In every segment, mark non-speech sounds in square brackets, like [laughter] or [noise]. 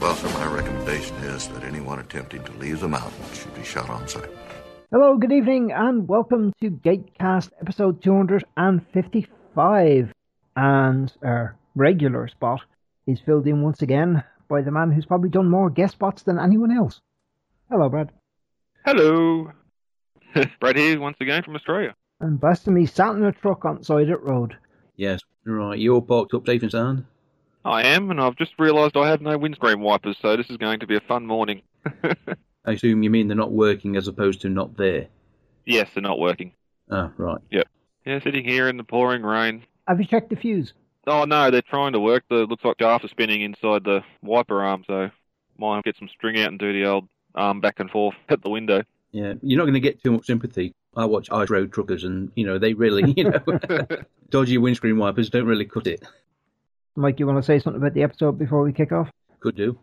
Well, sir, my recommendation is that anyone attempting to leave the mountain should be shot on sight. Hello, good evening, and welcome to Gatecast episode 255. And our regular spot is filled in once again by the man who's probably done more guest spots than anyone else. Hello, Brad. Hello. [laughs] Brad here once again from Australia. And blasting me sat in a truck on side of road. Yes, right. You're parked up safe and sound. I am, and I've just realised I have no windscreen wipers, so this is going to be a fun morning. [laughs] I assume you mean they're not working as opposed to not there. yes, they're not working. Ah, right. Yep. Yeah, sitting here in the pouring rain. Have you checked the fuse? Oh no, they're trying to work. The looks like shafts are spinning inside the wiper arm, so might get some string out and do the old arm back and forth [laughs] at the window. Yeah, you're not going to get too much sympathy. I watch Ice Road Truckers, and you know they really, you know, [laughs] dodgy windscreen wipers don't really cut it. Mike, you want to say something about the episode before we kick off? Could do.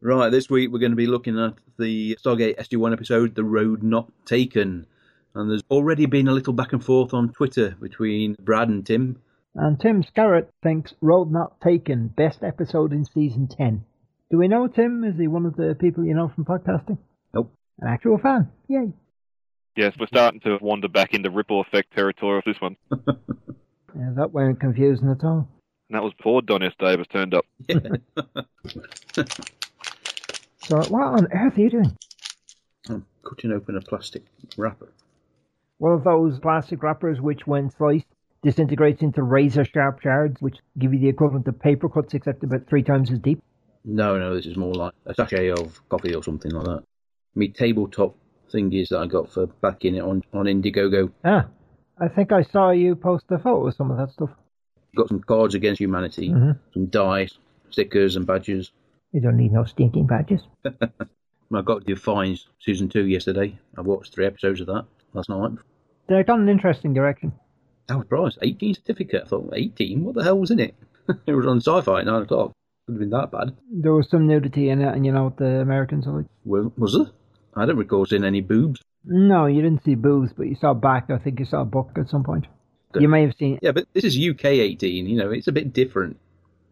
Right, this week we're going to be looking at the Stargate SG1 episode, The Road Not Taken. And there's already been a little back and forth on Twitter between Brad and Tim. And Tim Scarrett thinks Road Not Taken, best episode in season 10. Do we know Tim? Is he one of the people you know from podcasting? Nope. An actual fan. Yay. Yes, we're starting to wander back into ripple effect territory with this one. [laughs] Yeah, that weren't confusing at all. And that was before Don S. Davis turned up. Yeah. [laughs] So, what on earth are you doing? I'm cutting open a plastic wrapper. One of those plastic wrappers which, when sliced, disintegrates into razor sharp shards, which give you the equivalent of paper cuts, except about three times as deep. No, no, this is more like a sachet of coffee or something like that. Me tabletop thingies that I got for backing it on, on Indiegogo. Ah, I think I saw you post a photo of some of that stuff. Got some cards against humanity, Mhm. some dice, stickers and badges. You don't need no stinking badges. [laughs] I got Defiance season two yesterday. I watched three episodes of that last night. They've gone an interesting direction. I was surprised. 18 certificate. I thought, 18? What the hell was in it? [laughs] it was on sci fi at 9 o'clock. Could have been that bad. There was some nudity in it, and you know what the Americans are like. Well, was there? I don't recall seeing any boobs. No, you didn't see boobs, but you saw back. I think you saw a book at some point. Good. You may have seen. Yeah, but this is UK 18. You know, it's a bit different.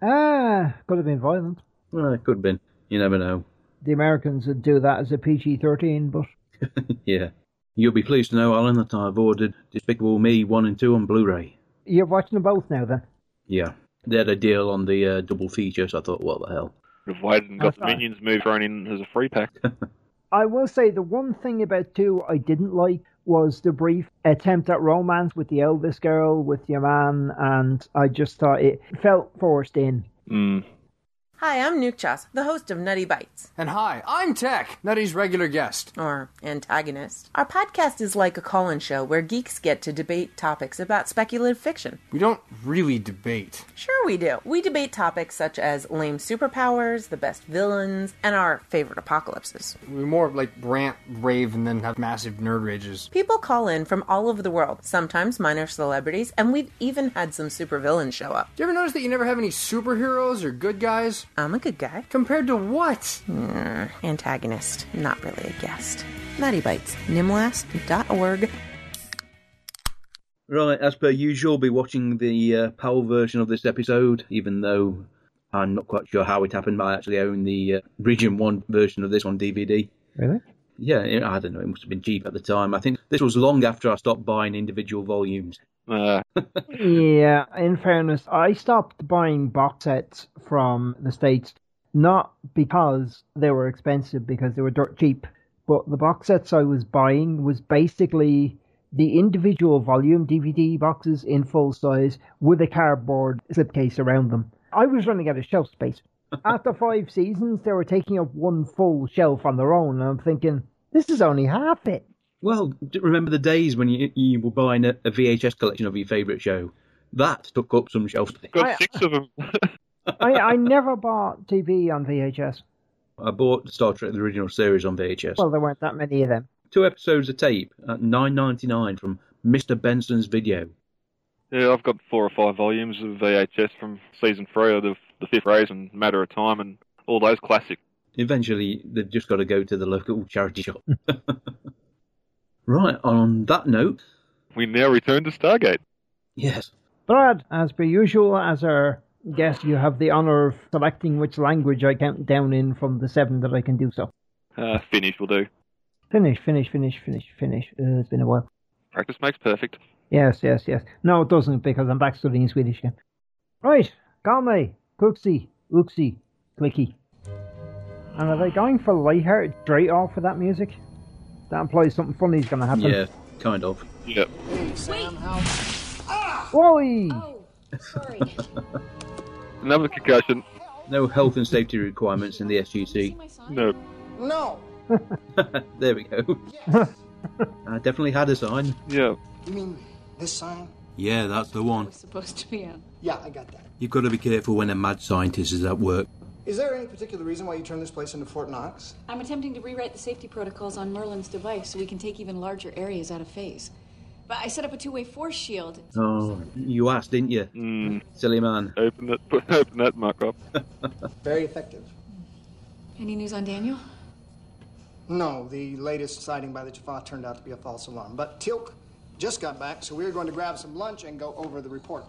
Ah, could have been violent. Well, it could have been. You never know. The Americans would do that as a PG 13, but [laughs] yeah. You'll be pleased to know, Alan, that I've ordered Despicable Me 1 and 2 on Blu ray. you're watching them both now then. Yeah. They had a deal on the uh, double feature, so I thought, what the hell? We've waited and got the. Minions movie thrown in as a free pack. [laughs] I will say the one thing about two I didn't like was the brief attempt at romance with the eldest girl, with your man, and I just thought it felt forced in. mm. Hi, I'm Nuke Chas, the host of Nutty Bites, And hi, I'm Tech, Nutty's regular guest. or antagonist. Our podcast is like a call-in show where geeks get to debate topics about speculative fiction. We don't really debate. Sure we do. We debate topics such as lame superpowers, the best villains, and our favorite apocalypses. We more like rant, rave, and then have massive nerd rages. People call in from all over the world, sometimes minor celebrities, and we've even had some supervillains show up. Do you ever notice that you never have any superheroes or good guys? I'm a good guy. Compared to what? Antagonist, not really a guest. Nutty Bites, nimlast.org. Right, as per usual, be watching the uh, PAL version of this episode, even though I'm not quite sure how it happened. I actually own the uh, Region 1 version of this on DVD. Really? Yeah, I don't know, it must have been cheap at the time. I think this was long after I stopped buying individual volumes. Uh, [laughs] Yeah, in fairness, I stopped buying box sets from the States not because they were expensive, because they were dirt cheap, but the box sets I was buying was basically the individual volume DVD boxes in full size with a cardboard slipcase around them. I was running out of shelf space. [laughs] After five seasons, they were taking up one full shelf on their own, and I'm thinking, this is only half it. Well, remember the days when you, you were buying a, a VHS collection of your favourite show? That took up some shelf space. got I- six of them. [laughs] I, I never bought TV on VHS. I bought Star Trek: The Original Series on VHS. Well, there weren't that many of them. Two episodes of tape at nine ninety nine from Mr. Benson's video. Yeah, I've got four or five volumes of VHS from season three of the, the Fifth Race and Matter of Time and all those classics. Eventually, they've just got to go to the local charity shop. [laughs] right, on that note, We now return to Stargate. yes, Brad, as per usual, as our guest, you have the honour of selecting which language I count down in from the seven that I can do so. Uh, Finnish will do. Finish, finish, finish, finish, finish. Uh, it's been a while. Practice makes perfect. Yes, yes, yes. No, it doesn't because I'm back studying Swedish again. Right, Galme, Cooksy, Ooksy, Clicky. And are they going for lighthearted straight off with that music? That implies something funny is going to happen. yeah, kind of. Yep. Oi! Oh, sorry. Another concussion. No health and safety requirements in the SGC. No. no. [laughs] there we go. I definitely had a sign. Yeah. You mean this sign? Yeah, that's the one. supposed to be on. Yeah, I got that. You've got to be careful when a mad scientist is at work. Is there any particular reason why you turned this place into Fort Knox? I'm attempting to rewrite the safety protocols on Merlin's device so we can take even larger areas out of phase. But I set up a two-way force shield. Oh, you asked, didn't you? Mm, Silly man. open that. [laughs] Open that muck up. [laughs] Very effective. Any news on Daniel? No, the latest sighting by the Jaffa turned out to be a false alarm. But Teal'c just got back, so we are going to grab some lunch and go over the report.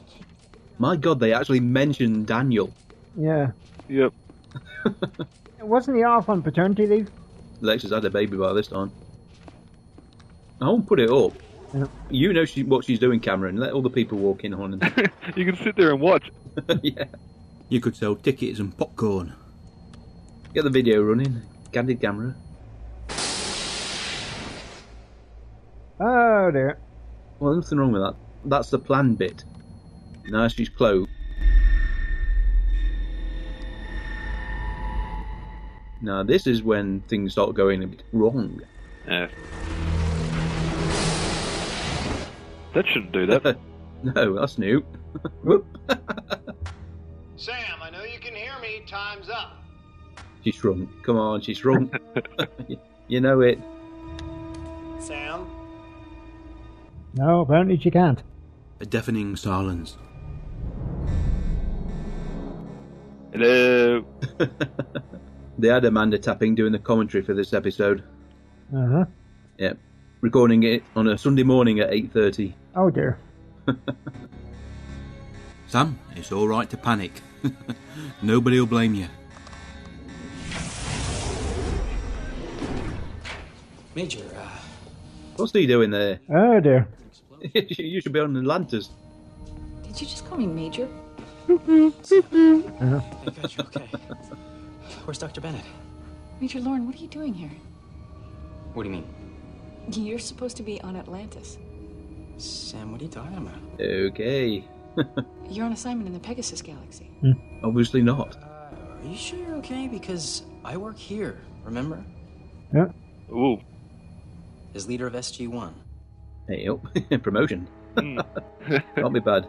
My God, they actually mentioned Daniel. Yeah. Yep. [laughs] Wasn't he off on paternity leave? Lex has had a baby by this time. I won't put it up. Yeah. You know she, what she's doing, Cameron. Let all the people walk in on and [laughs] you can sit there and watch. [laughs] yeah. You could sell tickets and popcorn. Get the video running. Candid camera. Oh dear. Well, nothing wrong with that. That's the plan bit. Now she's clothed. Now this is when things start going a bit wrong. Yeah. That shouldn't do that. [laughs] no, that's new. [laughs] Whoop. [laughs] Sam, I know you can hear me. Time's up. She's shrunk. Come on, she's shrunk. you know it. Sam? No, apparently she can't. A deafening silence. Hello. They had Amanda Tapping doing the commentary for this episode. Uh huh. Yeah, recording it on a Sunday morning at eight thirty. Oh dear. [laughs] Sam, it's all right to panic. [laughs] Nobody will blame you. Major, uh, What's he doing there? Oh dear. [laughs] you should be on Atlantis. Did you just call me Major? Uh-huh. thank God you're okay. Where's Dr. Bennett? Major Lorne, what are you doing here? What do you mean? You're supposed to be on Atlantis. Sam, what are you talking about? Okay, [laughs] You're on assignment in the Pegasus Galaxy. obviously not. Uh, are you sure you're okay? Because I work here, remember? Yeah. Ooh. As leader of SG-1. Hey, oh, [laughs] promotion. [laughs] Mm. Not be bad.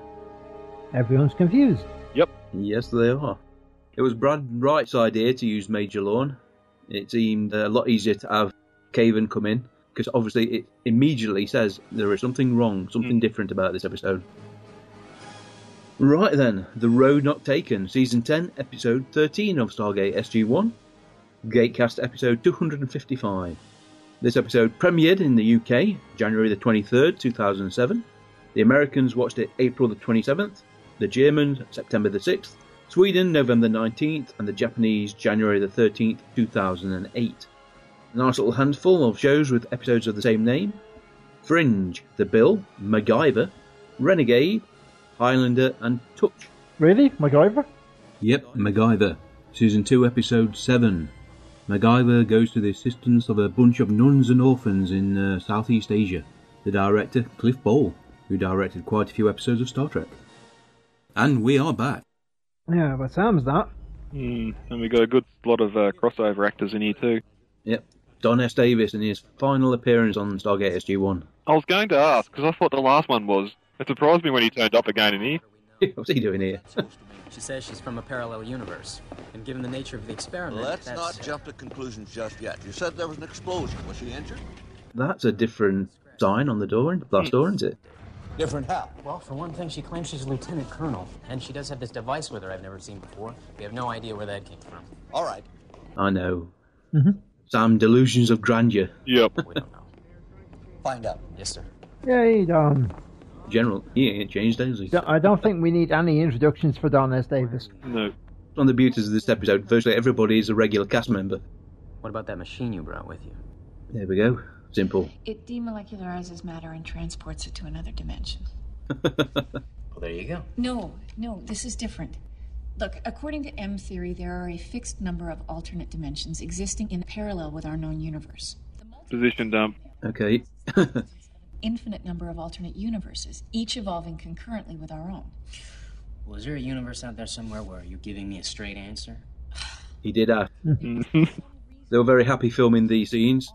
Everyone's confused. Yep. Yes, they are. It was Brad Wright's idea to use Major Lorne. It seemed a lot easier to have Kavan come in because obviously it immediately says there is something wrong, something hmm. different about this episode. Right then, The Road Not Taken, Season 10, Episode 13 of Stargate SG-1, Gatecast Episode 255. This episode premiered in the UK January the 23rd, 2007. The Americans watched it April the 27th, the Germans September the 6th, Sweden November 19th, and the Japanese January the 13th, 2008. A nice little handful of shows with episodes of the same name Fringe, The Bill, MacGyver, Renegade, Highlander, and Touch. Really? MacGyver? Yep, MacGyver. Season 2, Episode 7. MacGyver goes to the assistance of a bunch of nuns and orphans in uh, Southeast Asia. The director, Cliff Bole, who directed quite a few episodes of Star Trek. And we are back. Yeah, but Sam's not. Mm. And we got a good lot of uh, crossover actors in here too. Yep, Don S. Davis in his final appearance on Stargate SG-1. I was going to ask because I thought the last one was. It surprised me when he turned up again in here. [laughs] What's he doing here? She says she's from a parallel universe. And given the nature of the experiment, Let's that's... not jump to conclusions just yet. You said there was an explosion. Was she injured? That's a different sign on the door, glass door, isn't it? Different how? Well, for one thing, she claims she's a lieutenant colonel. And she does have this device with her I've never seen before. We have no idea where that came from. All right. I know. Mhm. Sam, delusions of grandeur. Yep. We don't know. Find out. Yes, sir. Yay, Don. General, he ain't changed, has he? I don't think we need any introductions for Don S. Davis. No. One of the beauties of this episode, virtually everybody is a regular cast member. What about that machine you brought with you? There we go. Simple. It demolecularizes matter and transports it to another dimension. [laughs] Well, there you go. No, no, this is different. Look, according to M theory, there are a fixed number of alternate dimensions existing in parallel with our known universe. Position dump. Okay. [laughs] Infinite number of alternate universes, each evolving concurrently with our own. Well, is there a universe out there somewhere where you're giving me a straight answer? [sighs] he did ask. [laughs] they were very happy filming these scenes.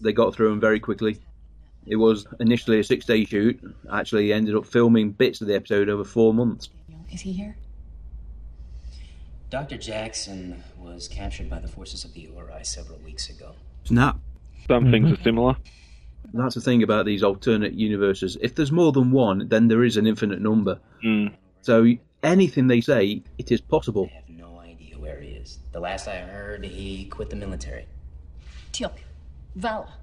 They got through them very quickly. It was initially a six day shoot. Actually, ended up filming bits of the episode over four months. Is he here? Dr. Jackson was captured by the forces of the Ori several weeks ago. Snap. Some things are similar. That's the thing about these alternate universes. If there's more than one, then there is an infinite number. Mm. So anything they say, it is possible. I have no idea where he is. The last I heard, he quit the military. Teal'c. Vala.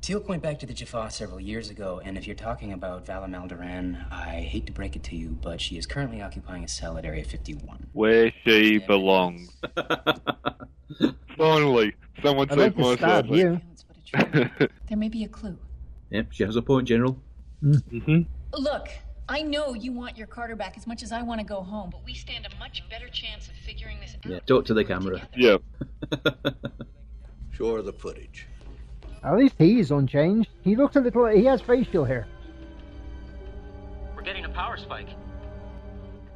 Teal'c went back to the Jaffa several years ago, and if you're talking about Vala Maldoran, I hate to break it to you, but she is currently occupying a cell at Area 51. Where she belongs. [laughs] Finally, someone I'd said like my stab side. you. There may be a clue. Yep, she has a point, General. Mm-hmm. Look, I know you want your Carter back as much as I want to go home, but we stand a much better chance of figuring this out. Yeah, talk to the camera. Yep. [laughs] Show her the footage. At least he is unchanged. He looks a little. He has facial hair. We're getting a power spike.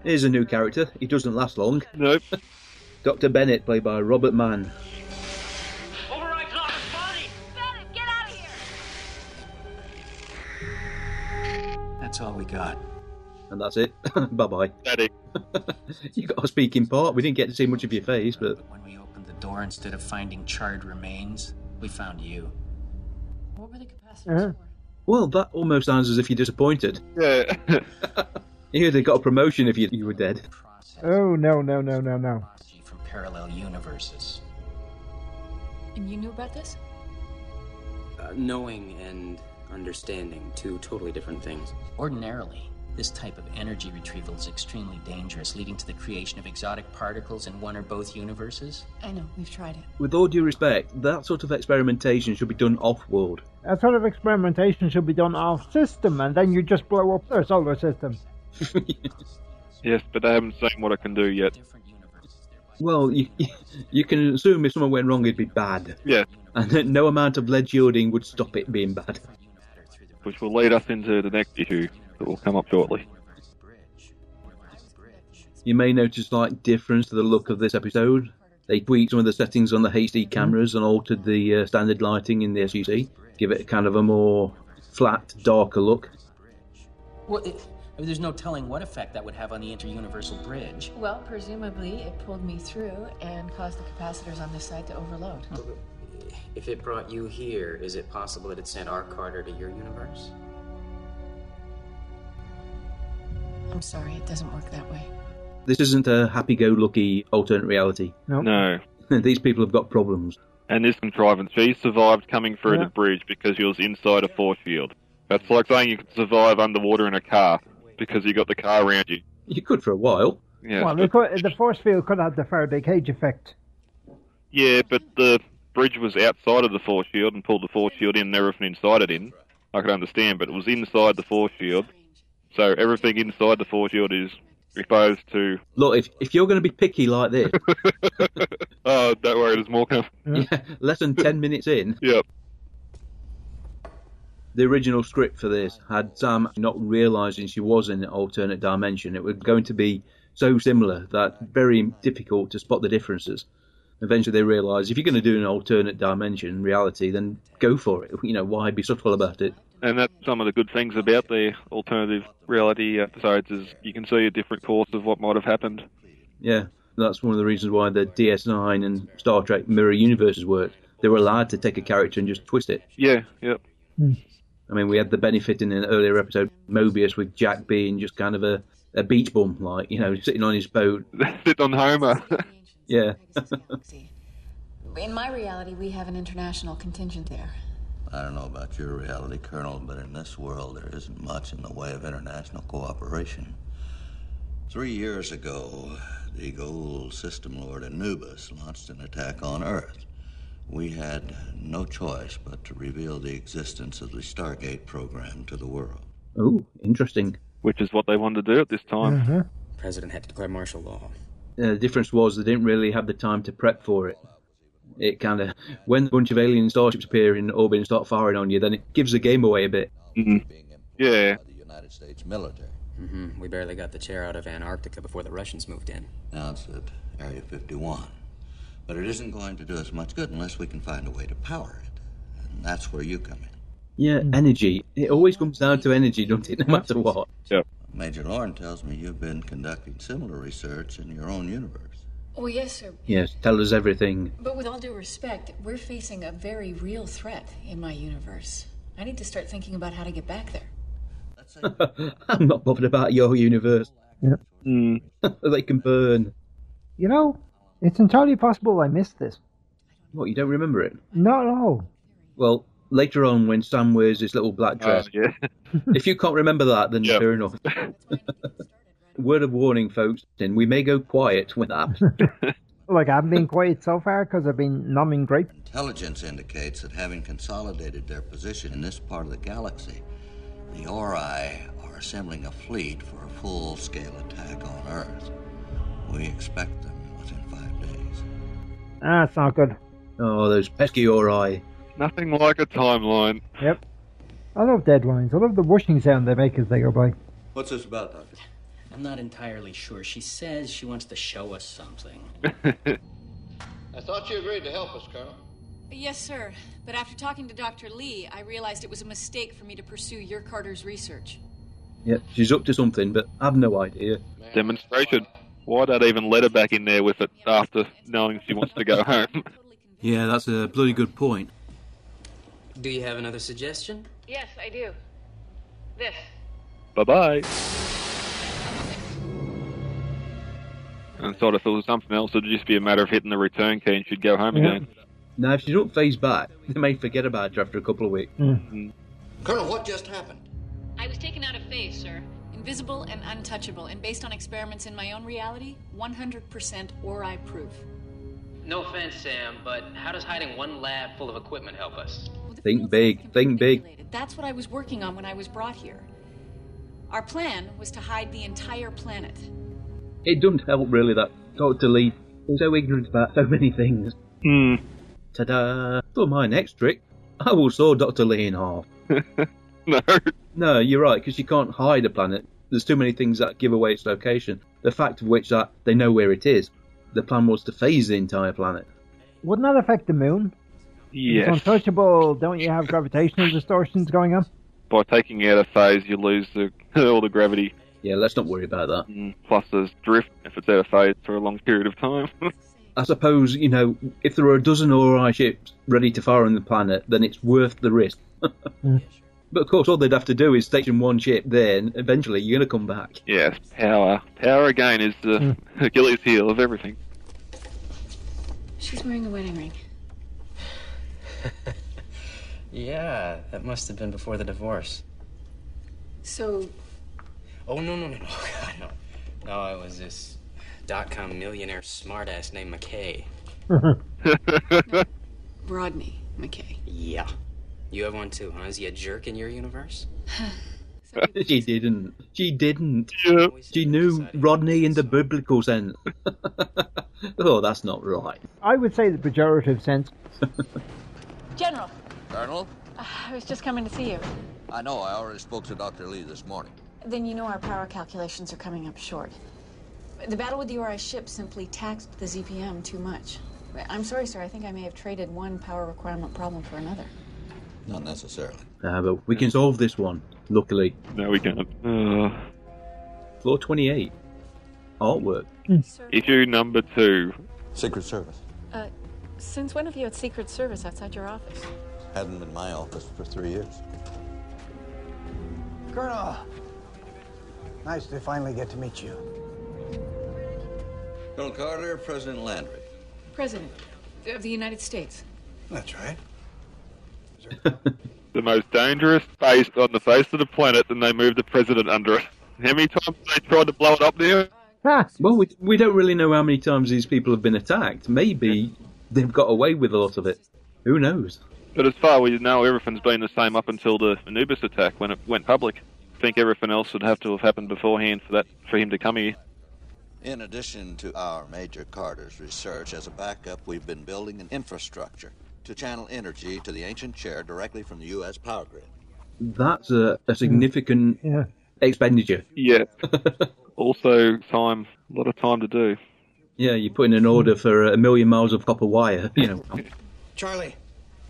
Here's a new character. He doesn't last long. Nope. [laughs] Dr. Bennett, played by Robert Mann. Override clock responding! Bennett, get out of here! That's all we got. And that's it. bye bye. Static. you got a speaking part. We didn't get to see much of your face, but When we opened the door, instead of finding charred remains, we found you. What were the capacitors Uh-huh. for? well, that almost sounds as if you're disappointed. Yeah. [laughs] You'd have got a promotion if you, you were dead. Oh no no no no no. from parallel universes. And you knew about this? Uh, knowing and understanding two totally different things. Ordinarily, this type of energy retrieval is extremely dangerous, leading to the creation of exotic particles in one or both universes. I know, we've tried it. With all due respect, that sort of experimentation should be done off-world. That sort of experimentation should be done off system, and then you just blow up their solar system. [laughs] yes, but they haven't seen what I can do yet. Different universes. thereby- Well, you, [laughs] you can assume if something went wrong, it'd be bad. Yeah. And that no amount of lead shielding would stop it being bad. Which will lead us into the next issue that will come up shortly. You may notice a slight difference to the look of this episode. They tweaked some of the settings on the HD cameras and altered the uh, standard lighting in the SGC, give it kind of a more flat, darker look. Well, it, I mean, there's no telling what effect that would have on the interuniversal bridge. Well, presumably it pulled me through and caused the capacitors on this side to overload. If it brought you here, is it possible that it sent our Carter to your universe? I'm sorry, it doesn't work that way. This isn't a happy-go-lucky alternate reality. No. [laughs] These people have got problems. And this contrivance, she survived coming through Yeah. the bridge because she was inside a force field. That's like saying you could survive underwater in a car because you got the car around you. You could for a while. Yeah, well, but, the, the force field could have the Faraday cage effect. yeah, but the bridge was outside of the force field and pulled the force field in and everything inside it in. I could understand, but it was inside the force field, so everything inside the force field is exposed to. Look, if, if you're going to be picky like this, [laughs] oh, don't worry, there's more coming. [laughs] yeah, [laughs] less than 10 minutes in, Yep. the original script for this had Sam not realizing she was in an alternate dimension. It was going to be so similar that very difficult to spot the differences. Eventually, they realised if you're going to do an alternate dimension reality, then go for it. You know, why be subtle about it? And that's some of the good things about the alternative reality episodes is you can see a different course of what might have happened. Yeah, that's one of the reasons why the DS9 and Star Trek mirror universes worked. They were allowed to take a character and just twist it. Yeah, yep. Hmm. I mean, we had the benefit in an earlier episode, Mobius, with Jack being just kind of a, a beach bum, like, you know, sitting on his boat. [laughs] Sitting on Homer. yeah. [laughs] In my reality, we have an international contingent there. I don't know about your reality, Colonel, but in this world there isn't much in the way of international cooperation. Three years ago, the Goa'uld System Lord Anubis launched an attack on Earth. We had no choice but to reveal the existence of the Stargate program to the world. Oh, interesting. Which is what they wanted to do at this time. Mm-hmm. President had to declare martial law. Uh, the difference was they didn't really have the time to prep for it. It kind of, when a bunch of alien starships appear in orbit and start firing on you, then it gives the game away a bit. Mm-hmm. Yeah. The United States military. Mm-hmm. We barely got the chair out of Antarctica before the Russians moved in. Now it's at Area 51. But it isn't going to do us much good unless we can find a way to power it. And that's where you come in. Yeah, energy. It always comes down to energy, doesn't it, no matter what? Yep. Major Lorne tells me you've been conducting similar research in your own universe. Oh, yes, sir. Yes, tell us everything. But with all due respect, we're facing a very real threat in my universe. I need to start thinking about how to get back there. [laughs] I'm not bothered about your universe. Yeah. Mm. [laughs] they can burn. You know, it's entirely possible I missed this. What, you don't remember it? Not at all. Well, later on when Sam wears this little black dress, Uh, yeah. if you can't remember that, then Yep. fair enough. Word of warning, folks, and we may go quiet when that happens. Like, I haven't been quiet so far because I've been numbing grape. Intelligence indicates that having consolidated their position in this part of the galaxy, the Ori are assembling a fleet for a full scale attack on Earth. We expect them within five days. Ah, it's not good. oh, those pesky Ori. Nothing like a timeline. Yep. I love deadlines. I love the whooshing sound they make as they go by. What's this about, Doctor? I'm not entirely sure. She says she wants to show us something. [laughs] I thought you agreed to help us, Colonel. Yes, sir. But after talking to Dr. Lee, I realized it was a mistake for me to pursue your Carter's research. Yeah, she's up to something, but I've no idea. Demonstration. Why'd that even let her back in there with it after knowing she wants to go [laughs] home? Yeah, that's a bloody good point. Do you have another suggestion? Yes, I do. This. bye bye. And sort of if it was something else, it'd just be a matter of hitting the return key and she'd go home Yeah. again. Now, if she don't phase back, [laughs] they may forget about her after a couple of weeks. Hmm. Mm. Colonel, what just happened? I was taken out of phase, sir. Invisible and untouchable, and based on experiments in my own reality, 100% Ori proof. No offense, Sam, but how does hiding one lab full of equipment help us? Think big, think big. That's what I was working on when I was brought here. Our plan was to hide the entire planet. It doesn't help, really, that Dr. Lee is so ignorant about so many things. Hmm. Ta da! For my next trick, I will saw Dr. Lee in half. [laughs] No. No, you're right, because you can't hide a planet. There's too many things that give away its location. The fact of which that they know where it is. The plan was to phase the entire planet. Wouldn't that affect the moon? Yes. It's untouchable. Don't you have gravitational distortions going on? By taking out a phase, you lose the [laughs] all the gravity. Yeah, let's not worry about that. Mm, Plus, there's drift if it's out of phase for a long period of time. [laughs] I suppose, you know, if there are a dozen Ori ships ready to fire on the planet, then it's worth the risk. [laughs] But of course, all they'd have to do is station one ship there, and eventually you're going to come back. yes, power. Power again is the [laughs] Achilles heel of everything. She's wearing a wedding ring. Yeah, that must have been before the divorce. So, Oh, no, no, no, no. God, no. No, it was this dot com millionaire smartass named McKay. [laughs] Rodney McKay. Yeah. You have one too, huh? Is he a jerk in your universe? [laughs] [laughs] she didn't. She didn't. She knew Rodney in the biblical sense. oh, that's not right. I would say the pejorative sense. General, Colonel? Uh, I was just coming to see you. I know, I already spoke to Dr. Lee this morning. Then you know our power calculations are coming up short. The battle with the Ori ship simply taxed the ZPM too much. I'm sorry, sir. I think I may have traded one power requirement problem for another. Not necessarily. Uh, but we can solve this one, luckily. No, we can't. Uh, Floor 28. Artwork. issue number two. Secret Service. Uh, since when have you had Secret Service outside your office? Hadn't been my office for three years. Colonel, nice to finally get to meet you. Colonel Carter, President Landry. President of the United States. That's right. [laughs] The most dangerous face on the face of the planet, and they moved the president under it. How many times they tried to blow it up there? Ah, well, we, we don't really know how many times these people have been attacked. Maybe they've got away with a lot of it. Who knows? But as far as we know, everything's been the same up until the Anubis attack when it went public. I think everything else would have to have happened beforehand for that for him to come here. In addition to our Major Carter's research, as a backup, we've been building an infrastructure to channel energy to the ancient chair directly from the U.S. power grid. That's a, a significant hmm. Yeah. expenditure. Yeah. [laughs] also, time, a lot of time to do. Yeah, you put in an order for a million miles of copper wire, you know. Charlie,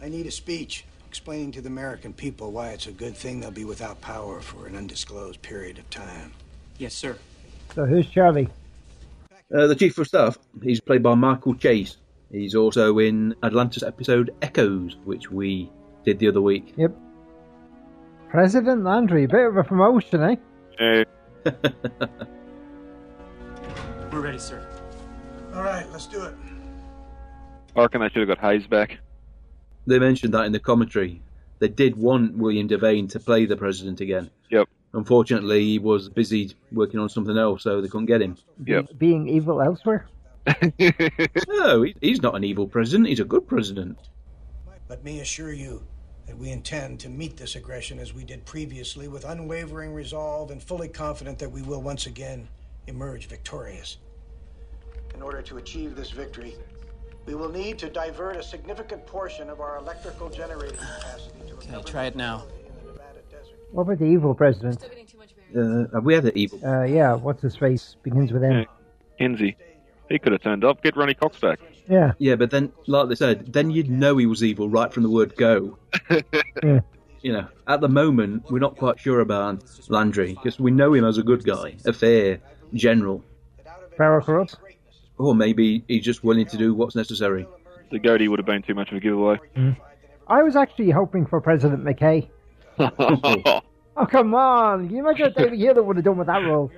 I need a speech explaining to the American people why it's a good thing they'll be without power for an undisclosed period of time. Yes, sir. So who's Charlie? Uh, the Chief of Staff, he's played by Michael Chase. He's also in Atlantis episode Echoes, which we did the other week. Yep. President Landry, a bit of a promotion, eh? Yeah. We're ready, sir. All right, let's do it. I should have got Hayes back. They mentioned that in the commentary. They did want William Devane to play the president again. Yep. Unfortunately, he was busy working on something else, so they couldn't get him. Yep. Being evil elsewhere. [laughs] No, he's not an evil president. He's a good president. Let me assure you that we intend to meet this aggression as we did previously with unwavering resolve and fully confident that we will once again emerge victorious. In order to achieve this victory, we will need to divert a significant portion of our electrical generating capacity to a Okay, try it now. What about the evil president? Uh, we had an evil? Uh, yeah, what's his face? Begins with M. Enzi. He could have turned up. Get Ronny Cox back. Yeah. Yeah, but then, like they said, then you'd know he was evil right from the word go. [laughs] Yeah. You know, at the moment, we're not quite sure about Landry, because we know him as a good guy, a fair general. Power corrupts. Or maybe he's just willing to do what's necessary. The goatee would have been too much of a giveaway. Hmm. I was actually hoping for President McKay. [laughs] Oh, come on. Can you imagine what David Hewlett would have done with that role?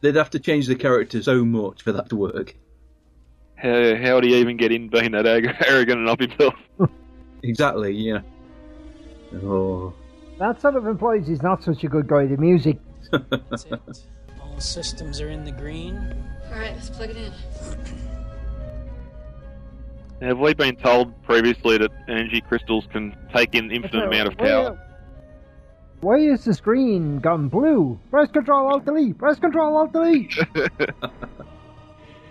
They'd have to change the character so much for that to work. How, how would he even get in being that [laughs] arrogant and up himself? [laughs] Exactly, yeah. Oh. That sort of implies he's not such a good guy. The music. That's it. All systems are in the green. All right, let's plug it in. Have we been told previously that energy crystals can take in infinite amount of power? Why is the screen gone blue? Press Control Alt Delete. Press Control Alt Delete. [laughs]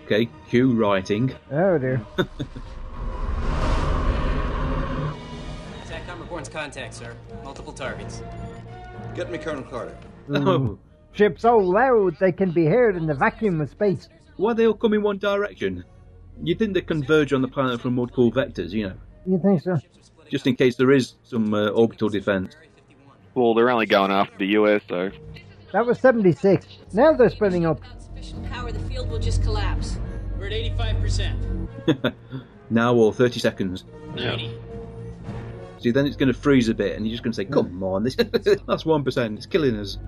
Okay, cue writing. oh dear. [laughs] SATCOM reports contact, sir. Multiple targets. Get me Colonel Carter. Oh, Ship so loud they can be heard in the vacuum of space. why they all come in one direction? You think they converge on the planet from multiple vectors, you know, You think so? just in case there is some uh, orbital defense. Well, they're only going after the US, so That was 76. Now they're spinning up. Sufficient power, the field will just collapse. We're at 85%. [laughs] now or 30 seconds. 90. See, then it's going to freeze a bit, and you're just going to say, come on, this [laughs] that's 1%, it's killing us.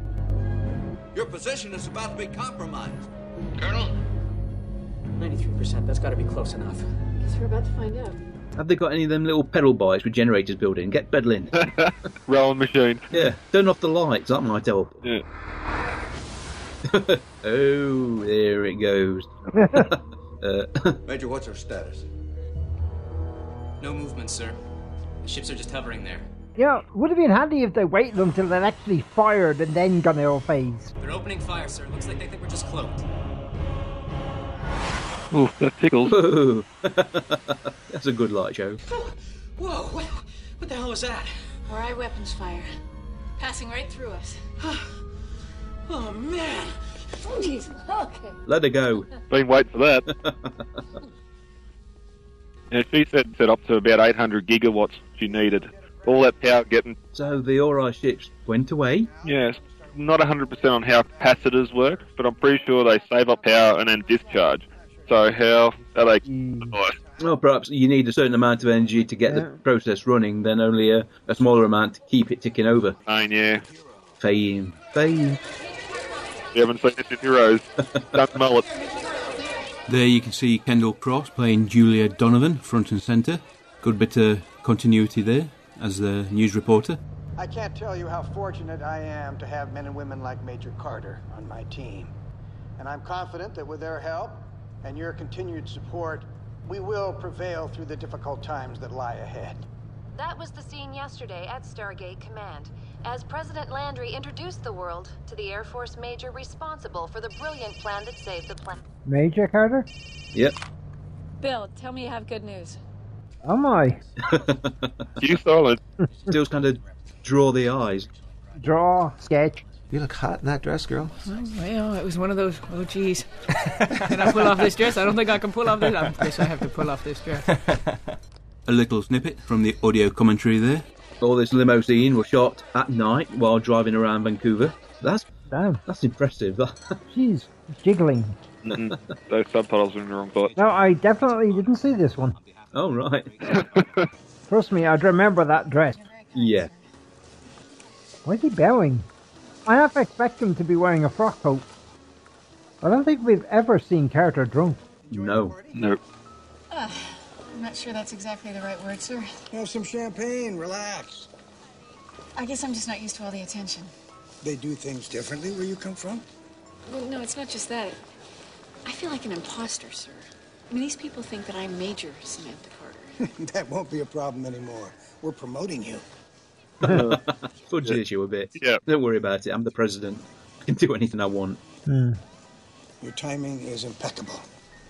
Your position is about to be compromised. Colonel? 93%. That's got to be close enough. Guess we're about to find out. Have they got any of them little pedal bikes with generators built in? Get pedaling. [laughs] rowing machine. yeah, turn off the lights, that might help. Yeah. [laughs] oh, there it goes. [laughs] uh, Major, what's our status? No movement, sir. The ships are just hovering there. Yeah, would have been handy if they waited until they'd actually fired and then gone out of phase. They're opening fire, sir. Looks like they think we're just cloaked. Ooh, that tickles. Whoa. [laughs] That's a good light Joe. Whoa, what, what the hell was that? Ori weapons fire. Passing right through us. [sighs] Oh, man. Oh, jeez. Okay. Let her go. Been waiting for that. [laughs] yeah, she said set up to about 800 gigawatts she needed. All that power getting. So the Ori ships went away. Yes, not 100% on how capacitors work, but I'm pretty sure they save up power and then discharge. So how are they? Oh, Well, perhaps you need a certain amount of energy to get the process running, then only a, a smaller amount to keep it ticking over. Fine, yeah. Fame. Fame. You haven't seen this in Heroes. [laughs] Don't mullet. There you can see Kendall Cross playing Julia Donovan, front and centre. Good bit of continuity there as the news reporter. I can't tell you how fortunate I am to have men and women like Major Carter on my team. And I'm confident that with their help and your continued support, we will prevail through the difficult times that lie ahead. That was the scene yesterday at Stargate Command, as President Landry introduced the world to the Air Force major responsible for the brilliant plan that saved the planet. Major Carter? Yep. Bill, tell me you have good news. Am I? [laughs] You silent. Still kind of draw the eyes. Draw, sketch. You look hot in that dress, girl. Oh, well, it was one of those. Oh, jeez. can I pull off this dress? I don't think I can pull off this. I guess I have to pull off this dress. [laughs] A little snippet from the audio commentary there. All this limousine was shot at night while driving around Vancouver. That's Damn. that's impressive. [laughs] Jeez, jiggling. Mm, Those subtitles are in the wrong spot. No, I definitely didn't see this one. Oh right. [laughs] Trust me, I'd remember that dress. Yeah. Why is he bowing? I half expect him to be wearing a frock coat. I don't think we've ever seen Carter drunk. No. No. Uh, I'm not sure that's exactly the right word, sir. Have some champagne, relax. I guess I'm just not used to all the attention. They do things differently where you come from? Well, no, it's not just that. I feel like an imposter, sir. I mean, these people think that I'm Major Samantha Carter. [laughs] that won't be a problem anymore. We're promoting you. Fudge the issue a bit. Yeah. Don't worry about it. I'm the president. I can do anything I want. Hmm. Your timing is impeccable.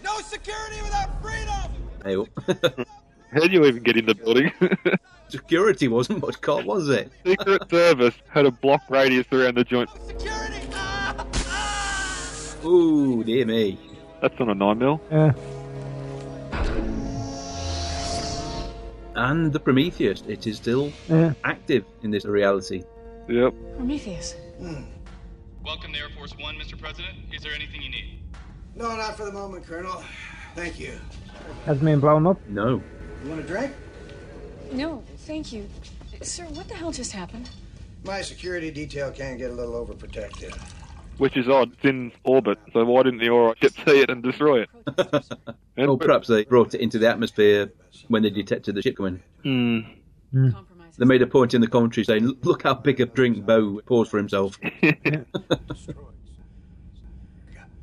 No security without freedom! Hey, oh. [laughs] How do you even get in the building? [laughs] Security wasn't much caught, was it? Secret Service had a block radius around the joint. security? Ah, ah! Ooh, dear me. That's on a 9 mil. Yeah. And the Prometheus, it is still Yeah. active in this reality. Yep. Prometheus. Hmm. Welcome to Air Force One, Mr. President. Is there anything you need? No, not for the moment, Colonel. Thank you. Hasn't been blown up. No. You want a drink? No, thank you. Sir, what the hell just happened? My security detail can get a little overprotected. Which is odd. It's in orbit, so why didn't the Ori ship [laughs] see it and destroy it? [laughs] And- Or perhaps they brought it into the atmosphere when they detected the ship coming. Hmm. They made a point in the commentary saying, "Look how big a drink Beau pours for himself." [laughs]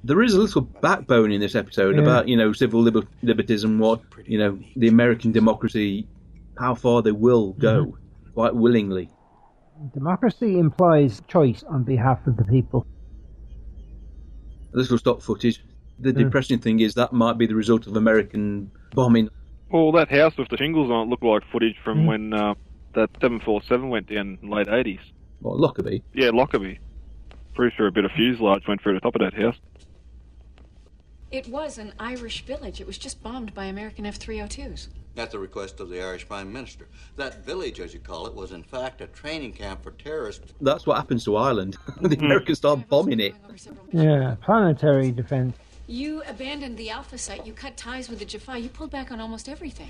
there is a little backbone in this episode Yeah. about you know civil liber- liberties and what you know the American democracy, how far they will go, quite willingly. Democracy implies choice on behalf of the people. A little stock footage. The Yeah. depressing thing is that might be the result of American bombing. Well, that house with the shingles on it looked like footage from Hmm. when uh, that 747 went down in the late 80s. Well, Lockerbie. Yeah, Lockerbie. Pretty sure a bit of fuselage went through the top of that house. It was an Irish village. It was just bombed by American F 302s. At the request of the Irish Prime Minister. That village, as you call it, was in fact a training camp for terrorists. That's what happens to Ireland. [laughs] the hmm. Americans start bombing it. Yeah, planetary defense. You abandoned the Alpha site. You cut ties with the Jaffa. You pulled back on almost everything.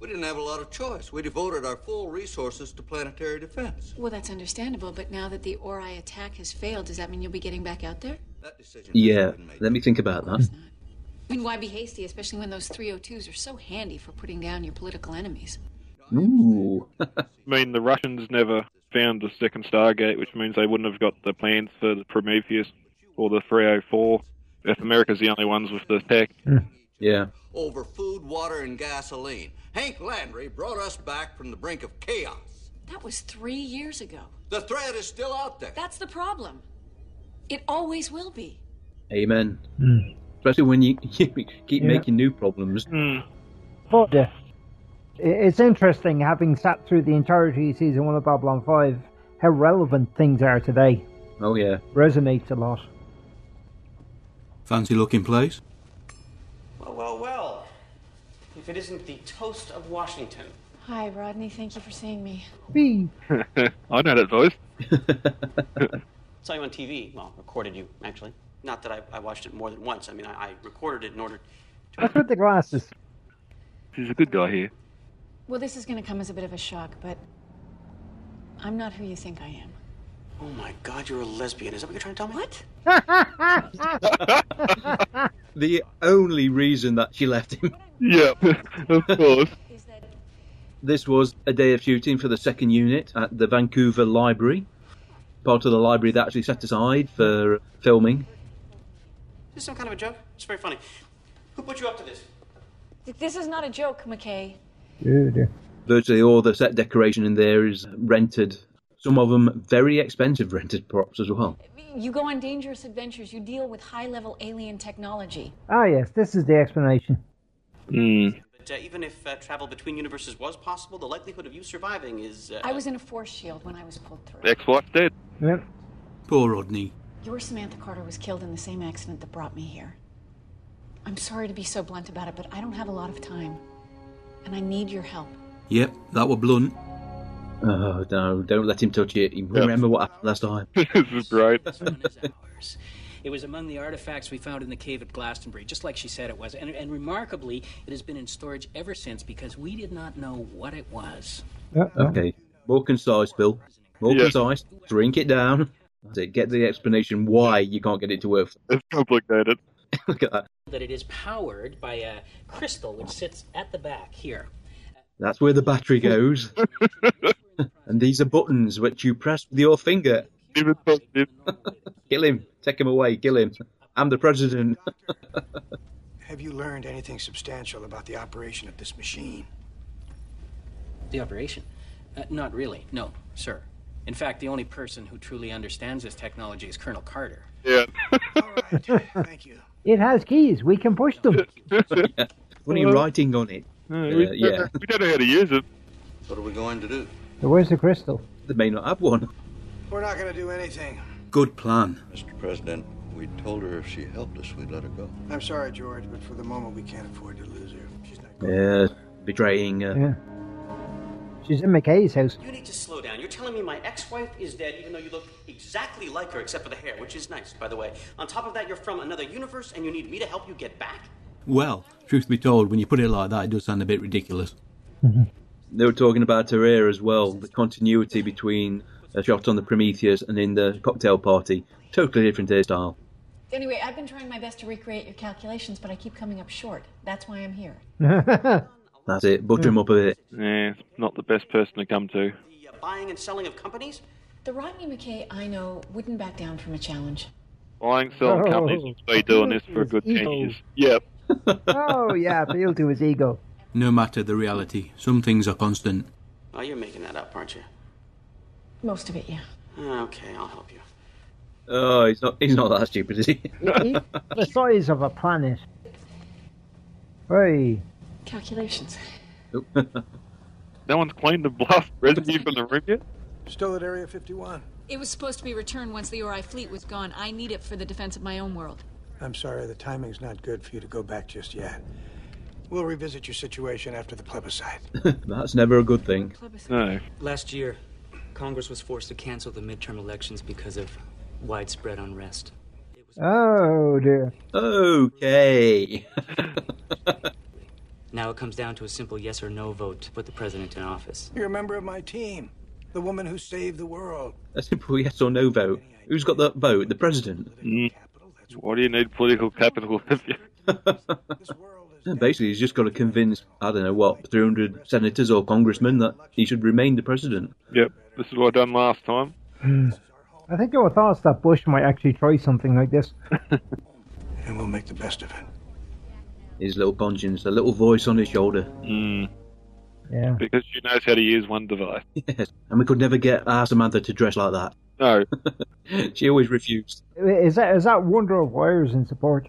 We didn't have a lot of choice. We devoted our full resources to planetary defense. Well, that's understandable, but now that the Ori attack has failed, does that mean you'll be getting back out there? That decision Yeah, let me think about that. I mean, why be hasty, especially when those 302s are so handy for putting down your political enemies? Ooh. I mean, the Russians never found the second Stargate, which means they wouldn't have got the plans for the Prometheus or the 304 if America's the only ones with the tech. Hmm. Yeah. over food, water, and gasoline. Hank Landry brought us back from the brink of chaos. That was three years ago. The threat is still out there. That's the problem. It always will be. Amen. Hmm. Especially when you, [laughs] you keep Yeah. making new problems. But uh, it's interesting having sat through the entirety of season one of Babylon 5 how relevant things are today. Oh yeah. Resonates a lot. Fancy looking place. Well, well, well. If it isn't the toast of Washington, Hi, Rodney. Thank you for seeing me. Me. [laughs] I know that voice. [laughs] Saw you on TV. Well, recorded you, actually. Not that I, I watched it more than once. I mean, I, I recorded it in order What's with the glasses? He's a good guy here. Well, this is going to come as a bit of a shock, but I'm not who you think I am. Oh my god, you're a lesbian. Is that what you're trying to tell me? What? [laughs] The only reason that she left him. Yeah, [laughs] of course. This was a day of shooting for the second unit at the Vancouver Library, part of the library that actually set aside for filming. Is some kind of a joke? It's very funny. Who put you up to this? This is not a joke, McKay. Dear, dear. Virtually all the set decoration in there is rented. Some of them very expensive rented props as well. You go on dangerous adventures. You deal with high-level alien technology. Ah, yes, this is the explanation. Hmm. But uh, even if uh, travel between universes was possible, the likelihood of you surviving is. Uh, I was in a force shield when I was pulled through. Ex-wife's dead. Yep. Poor Rodney. Your Samantha Carter was killed in the same accident that brought me here. I'm sorry to be so blunt about it, but I don't have a lot of time. And I need your help. Yep, that were blunt. Oh no! Don't let him touch it. You Remember what happened last time? [laughs] this is great. It was among the artifacts we found in the cave at Glastonbury, just like she said it was. And, and remarkably, it has been in storage ever since because we did not know what it was. Okay, more concise, Bill. More Yeah. concise. Drink it down. That's it. Get the explanation why you can't get it to work. It's complicated. [laughs] Look at that. That it is powered by a crystal which sits at the back here. That's where the battery goes. [laughs] and these are buttons which you press with your finger. Even touched it. Kill him. Take him away. Kill him. I'm the president. [laughs] Have you learned anything substantial about the operation of this machine? The operation? Uh, not really, no, sir. In fact, the only person who truly understands this technology is Colonel Carter. Yeah. [laughs] All right. Thank you. It has keys. We can push them. [laughs] What are you writing on it? Uh, Uh, we, yeah. we don't know how to use it. What are we going to do? So where's the crystal? They may not have one. We're not going to do anything. Good plan. Mr. President, we told her if she helped us, we'd let her go. I'm sorry, George, but for the moment we can't afford to lose her. She's not. Yeah, betraying. Uh, Yeah. She's in McKay's house. You need to slow down. You're telling me my ex-wife is dead, even though you look exactly like her, except for the hair, which is nice, by the way. On top of that, you're from another universe, and you need me to help you get back. Well, truth be told, when you put it like that, it does sound a bit ridiculous. They were talking about her hair as well, the continuity between a shot on the Prometheus and in the cocktail party. Totally different hairstyle. Anyway, I've been trying my best to recreate your calculations, but I keep coming up short. That's why I'm here. [laughs] That's it. Butter him up a bit. Yeah, not the best person to come to. The uh, buying and selling of companies? The Rodney McKay I know wouldn't back down from a challenge. Buying, selling Oh. companies, been doing this for a good 10 years. Yep. [laughs] oh, yeah, appeal to his ego. No matter the reality, some things are constant. Oh, you're making that up, aren't you? Most of it, yeah. Okay, I'll help you. Oh, he's not. He's not that stupid, is he? He- the size of a planet. Hey. Calculations. [laughs] No one's claimed [laughs] the bluff residue from the room yet? Still at Area 51. It was supposed to be returned once the Ori fleet was gone. I need it for the defense of my own world. I'm sorry, the timing's not good for you to go back just yet. We'll revisit your situation after the plebiscite. [laughs] That's never a good thing. No. Last year, Congress was forced to cancel the midterm elections because of widespread unrest. Oh, dear. Okay. Now it comes down to a simple yes or no vote to put the president in office. You're a member of my team, the woman who saved the world. A simple yes or no vote. Who's got that vote? The president. Mm. Why do you need political capital? have you? [laughs] Basically, he's just got to convince, I don't know what, 300 senators or congressmen that he should remain the president. Yep. This is what I done last time. I think there were thoughts that Bush might actually try something like this. [laughs] And we'll make the best of it. His little conscience, a little voice on his shoulder. Mm. Yeah. Because she knows how to use one device. [laughs] Yes. And we could never get our Samantha to dress like that. No. [laughs] she always refused. Is that is that wonder of wires in support?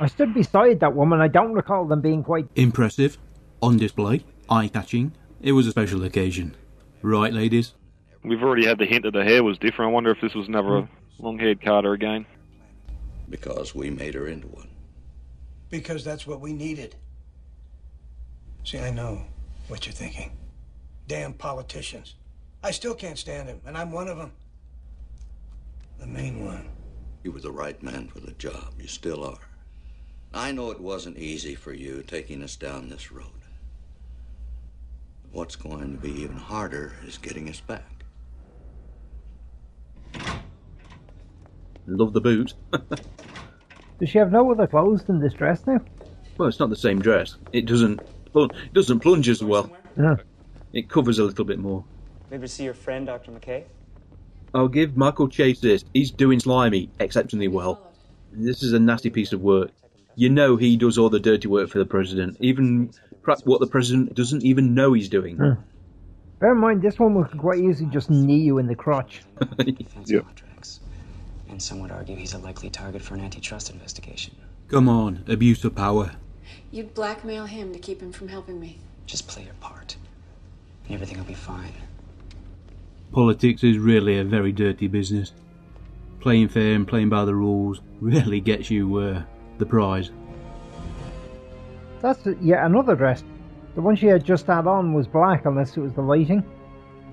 I stood beside that woman. I don't recall them being quite. Impressive, on display, eye catching. It was a special occasion. Right, ladies? We've already had the hint that the hair was different. I wonder if this was another long-haired Carter again. Because we made her into one. Because that's what we needed. See, I know what you're thinking. damn politicians. I still can't stand him, and I'm one of them. The main one. You were the right man for the job. You still are. I know it wasn't easy for you taking us down this road. What's going to be even harder is getting us back. Love the boot. [laughs] Does she have no other clothes than this dress now? well, it's not the same dress. It doesn't. Well, it doesn't plunge as well. Yeah. It covers a little bit more. Maybe see your friend, Dr. McKay? I'll give Michael Chase this. He's doing Slimy exceptionally well. This is a nasty piece of work. You know he does all the dirty work for the president, even perhaps what the president doesn't even know he's doing. Hmm. Bear in mind, this one would quite easily just knee you in the crotch. [laughs] yeah. And some would argue he's a likely target for an antitrust investigation. Come on, abuse of power. You'd blackmail him to keep him from helping me. Just play your part, and everything will be fine. Politics is really a very dirty business. Playing fair and playing by the rules really gets you uh, the prize. That's yet another dress. The one she had just had on was black, unless it was the lighting.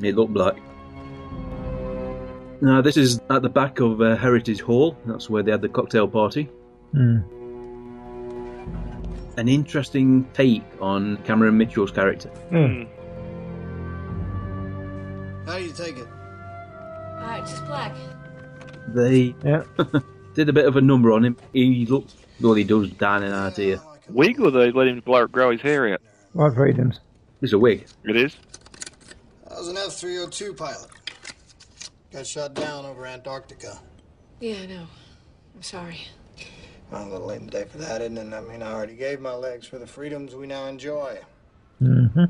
It looked black. Now, this is at the back of uh, Heritage Hall. That's where they had the cocktail party. Hmm. An interesting take on Cameron Mitchell's character. Hmm. How do you take it? Uh, just black. They [laughs] did a bit of a number on him. He looks, well, he does down and out here. Wig or they let him blow, grow his hair out? What him. It's a wig. It is? I was an F 302 pilot. Got shot down over Antarctica. Yeah, I know. I'm sorry. Well, a little late in the day for that, isn't it? I mean, I already gave my legs for the freedoms we now enjoy. Mm-hmm.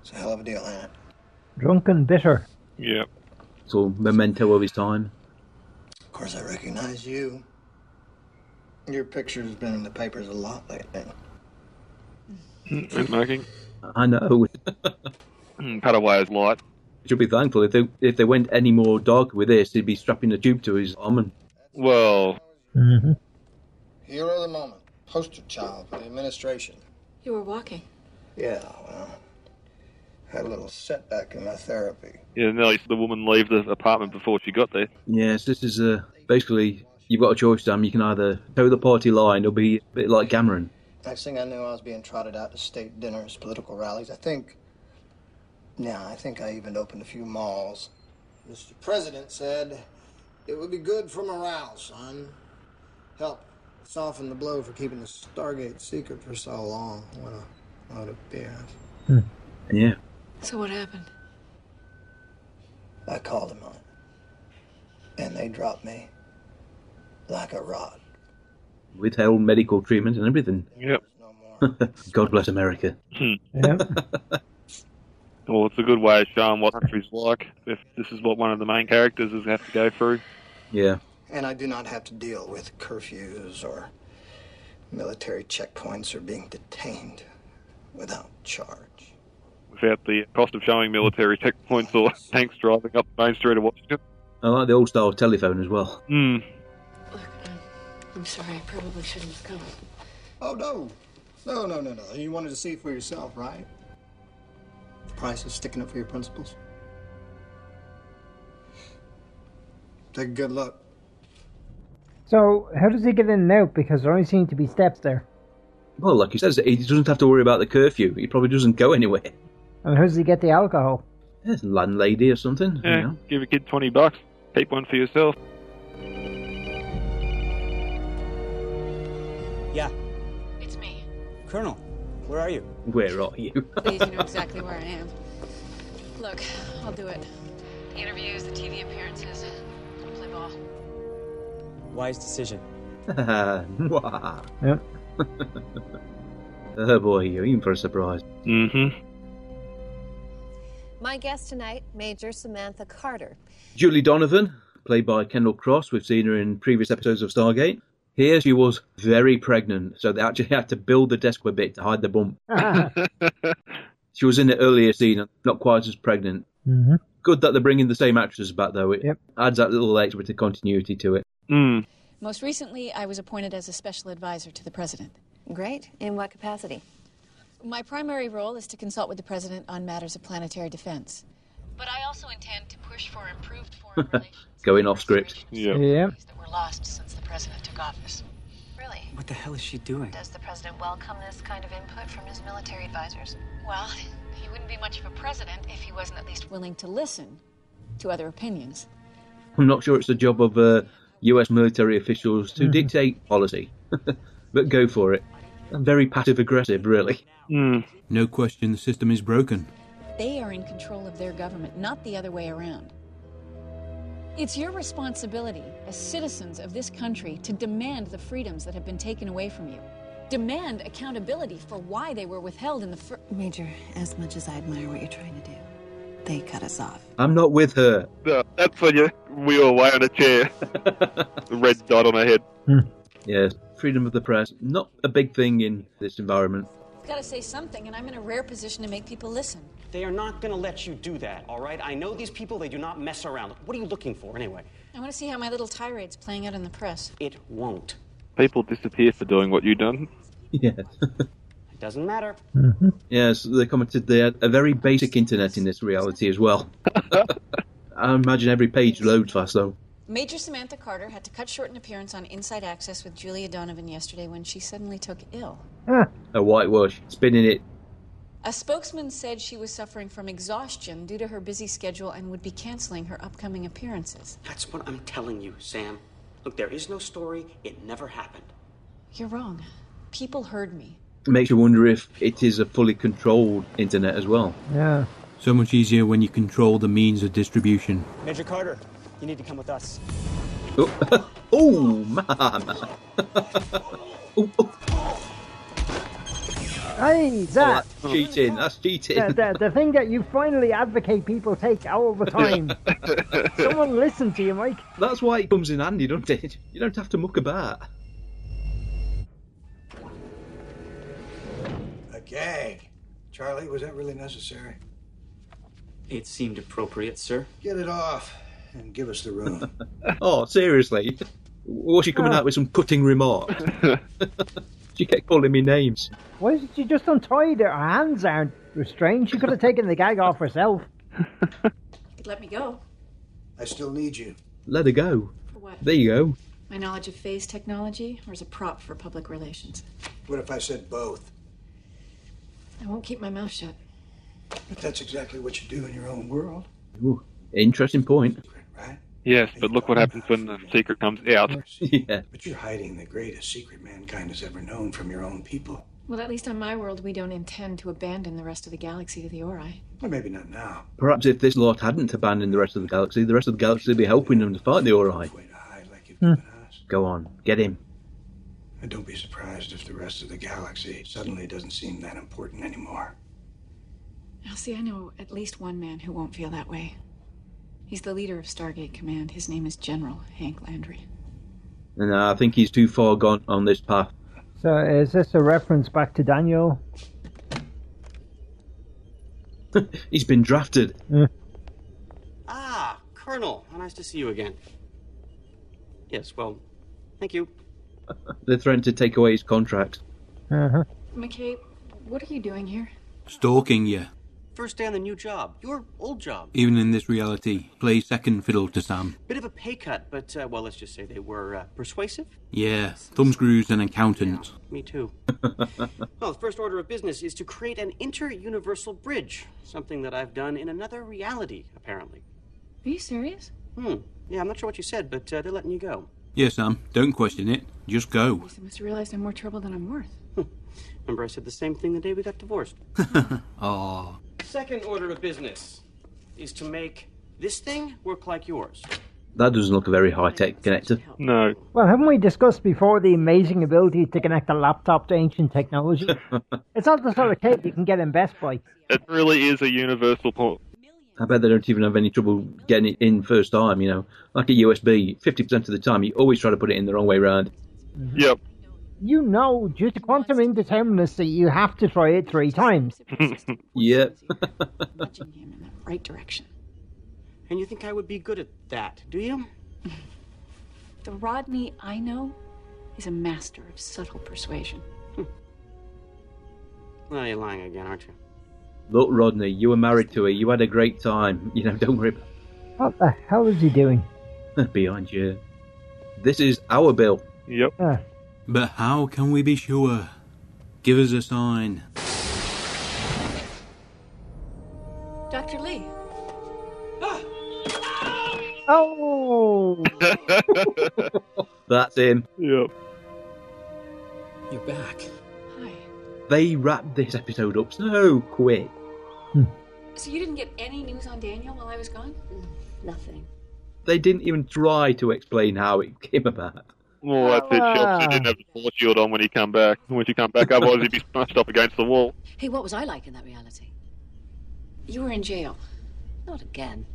It's a hell of a deal, ain't it? Drunken bitter. Yep. It's all memento of his time. Of course, I recognize you. Your picture's been in the papers a lot lately. Smoking. I know. [laughs] Padawa's light. Should be thankful if they if they went any more dark with this, he'd be strapping a tube to his arm and Well, Mm-hmm. Hero of the moment. Poster child for the administration. You were walking. Yeah, well, had a little setback in my therapy. yeah, no, the woman leave the apartment before she got there. Yes, this is uh, basically you've got a choice, Sam. You can either toe the party line or be a bit like Cameron. Next thing I knew, I was being trotted out to state dinners, political rallies. I think. Yeah, I think I even opened a few malls. Mr. President said it would be good for morale, son. Help soften the blow for keeping the Stargate secret for so long. What a load of BS. Yeah. So what happened? I called them on it. And they dropped me like a rod. Withheld medical treatment and everything. Yep. [laughs] God bless America. Hmm. [laughs] Yeah. Well, it's a good way of showing what country's like. If this is what one of the main characters is going to have to go through. Yeah. And I do not have to deal with curfews or military checkpoints or being detained without charge. Without the cost of showing military checkpoints or [laughs] tanks driving up the main street of Washington. I like the old style telephone as well. Hmm. Look, I'm sorry, I probably shouldn't have come. Oh, no. No, no, no, no. You wanted to see it for yourself, right? The price of sticking up for your principles. Take a good look. So, how does he get in and out? Because there only seem to be steps there. Well, like he says, he doesn't have to worry about the curfew. He probably doesn't go anywhere. And how does he get the alcohol? There's a landlady or something. Yeah. You know. Give a kid 20 bucks. Keep one for yourself. Yeah. It's me. Colonel, where are you? Where are you? [laughs] Please, you know exactly where I am. Look, I'll do it. The interviews, the TV appearances. Gonna play ball. Wise decision. [laughs] Mwah. Yep. [laughs] oh boy, you're in for a surprise. Mm-hmm. My guest tonight, Major Samantha Carter. Julie Donovan, played by Kendall Cross. We've seen her in previous episodes of Stargate. Here she was very pregnant, so they actually had to build the desk a bit to hide the bump. [laughs] She was in the earlier scene, not quite as pregnant. Mm-hmm. Good that they're bringing the same actors back, though. It Yep. adds that little extra bit of continuity to it. Mm. Most recently, I was appointed as a special advisor to the president. Great. In what capacity? My primary role is to consult with the President on matters of planetary defense. But I also intend to push for improved foreign relations [laughs] Going off script. Yeah. Yeah. that were lost since the President took office. Really? What the hell is she doing? Does the President welcome this kind of input from his military advisors? Well, he wouldn't be much of a president if he wasn't at least willing to listen to other opinions. I'm not sure it's the job of uh, US military officials to Mhm. dictate policy, [laughs] but go for it. Very passive aggressive, really. No question the system is broken. They are in control of their government, not the other way around. It's your responsibility as citizens of this country to demand the freedoms that have been taken away from you. Demand accountability for why they were withheld in the first. Major, as much as I admire what you're trying to do, they cut us off. I'm not with her. No, that's when you wheel away on a chair. [laughs] the red dot on her head. Yes, freedom of the press, not a big thing in this environment. Gotta say something, and I'm in a rare position to make people listen. They are not going to let you do that, all right? I know these people, they do not mess around. What are you looking for, anyway? I want to see how my little tirade's playing out in the press. It won't. People disappear for doing what you've done. Yeah. It doesn't matter. Mm-hmm. Yes, they commented they had a very basic internet in this reality as well. [laughs] I imagine every page loads fast though. Major Samantha Carter had to cut short an appearance on Inside Access with Julia Donovan yesterday when she suddenly took ill. A whitewash, spinning it. A spokesman said she was suffering from exhaustion due to her busy schedule and would be canceling her upcoming appearances. That's what I'm telling you, Sam. Look, there is no story. It never happened. You're wrong. People heard me. Makes you wonder if it is a fully controlled internet as well. Yeah. So much easier when you control the means of distribution. Major Carter, you need to come with us. [laughs] Oh, [laughs] oh, oh man! Hey, that. Oh, that's cheating. That's cheating. the, the, the thing that you finally advocate people take all the time. [laughs] Someone listen to you, Mike. That's why it comes in handy, doesn't it? You don't have to muck about. A gag. Charlie, was that really necessary? It seemed appropriate, sir. Get it off and give us the room. [laughs] Oh, seriously? Was she coming out with some cutting remarks? [laughs] she kept calling me names. Why did she just untied her? Her hands aren't restrained. She could have taken the gag off herself. Let me go. I still need you. Let her go. For what? There you go. My knowledge of phase technology, or as a prop for public relations? What if I said both? I won't keep my mouth shut. But that's exactly what you do in your own world. Ooh, interesting point. Yes, but look what happens when the secret comes out. [laughs] yeah. But you're hiding the greatest secret mankind has ever known from your own people. Well, at least on my world, we don't intend to abandon the rest of the galaxy to the Ori. Or maybe not now. Perhaps if this lot hadn't abandoned the rest of the galaxy, the rest of the galaxy would be helping them to fight the Ori. Go on, get him. And don't be surprised if the rest of the galaxy suddenly doesn't seem that important anymore. Now, see, I know at least one man who won't feel that way. He's the leader of Stargate Command. His name is General Hank Landry. And I think he's too far gone on this path. So is this a reference back to Daniel? [laughs] He's been drafted. Ah, Colonel. How nice to see you again. Yes, well, thank you. [laughs] They're threatening to take away his contract. Uh-huh. McKay, what are you doing here? Stalking you. First day on the new job. Your old job. Even in this reality, play second fiddle to Sam. Bit of a pay cut, but, uh, well, let's just say they were uh, persuasive. Yeah, thumbscrews and accountants. Me too. [laughs] well, the first order of business is to create an inter-universal bridge. Something that I've done in another reality, apparently. Are you serious? Hmm. Yeah, I'm not sure what you said, but uh, they're letting you go. Yeah, Sam, don't question it. Just go. I must have realized I'm more trouble than I'm worth. [laughs] Remember I said the same thing the day we got divorced. Oh. [laughs] Second order of business is to make this thing work like yours. That doesn't look a very high tech connector. No. Well, haven't we discussed before the amazing ability to connect a laptop to ancient technology? [laughs] it's not the sort of kit you can get in Best Buy. It really is a universal point. I bet they don't even have any trouble getting it in first time, you know. Like a USB, 50% of the time, you always try to put it in the wrong way round. Yep. You know, due to quantum indeterminacy, you have to try it three times. [laughs] yep. Nudging him in the right direction. And you think I would be good at that, do you? The Rodney I know is a master of subtle persuasion. [laughs] Well, you're lying again, aren't you? Look, Rodney, you were married to her. You had a great time. [laughs] You know, don't worry. What the hell is he doing? Behind you. This is our bill. Yep. Ah. But how can we be sure? Give us a sign. Dr. Lee. Oh! [laughs] That's him. Yep. You're back. Hi. They wrapped this episode up so quick. Hmm. So you didn't get any news on Daniel while I was gone? Mm, nothing. They didn't even try to explain how it came about. Well, that's it. Shops. He didn't have the force shield on when he come back. When you come back, otherwise he'd be [laughs] smashed up against the wall. Hey, what was I like in that reality? You were in jail. Not again.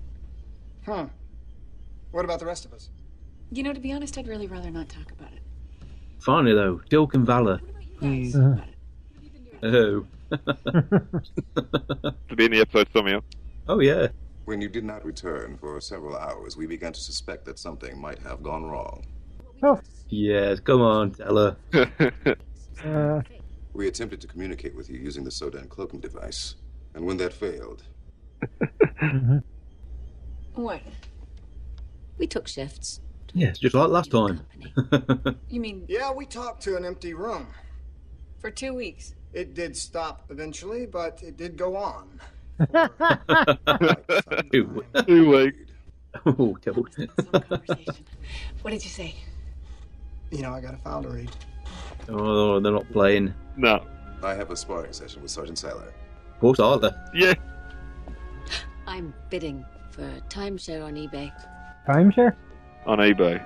Huh. What about the rest of us? You know, to be honest, I'd really rather not talk about it. Finally, though, Teal'c and Vala. [laughs] Oh. [laughs] To be in the episode somehow. oh, yeah. When you did not return for several hours, we began to suspect that something might have gone wrong. Oh, Yes, come on, tell her. uh, We attempted to communicate with you using the Sodan cloaking device, and when that failed, mhm. What? We took shifts. Yes, just like last time. [laughs] You mean Yeah, we talked to an empty room. for two weeks? It did stop eventually, but it did go on. Two [laughs] Two weeks. [laughs] Oh, Teal'c. What did you say? You know, I got a file to read. oh, they're not playing. No. I have a sparring session with Sergeant Siler. Of course, are they? Yeah. [laughs] I'm bidding for a timeshare on eBay. timeshare? On eBay.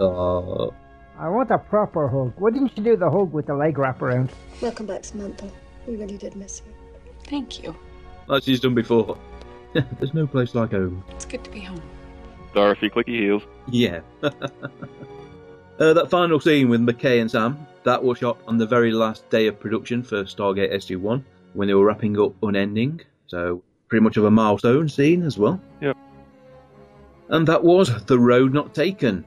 Oh, I want a proper hug. Why didn't you do the hug with the leg wrap around? Welcome back, Samantha. We really did miss you. Thank you. like she's done before. [laughs] There's no place like home. It's good to be home. Dorothy Clicky Heels. Yeah. [laughs] uh, that final scene with McKay and Sam, that was shot on the very last day of production for Stargate SG-1 when they were wrapping up Unending. So, pretty much of a milestone scene as well. Yep. And that was The Road Not Taken.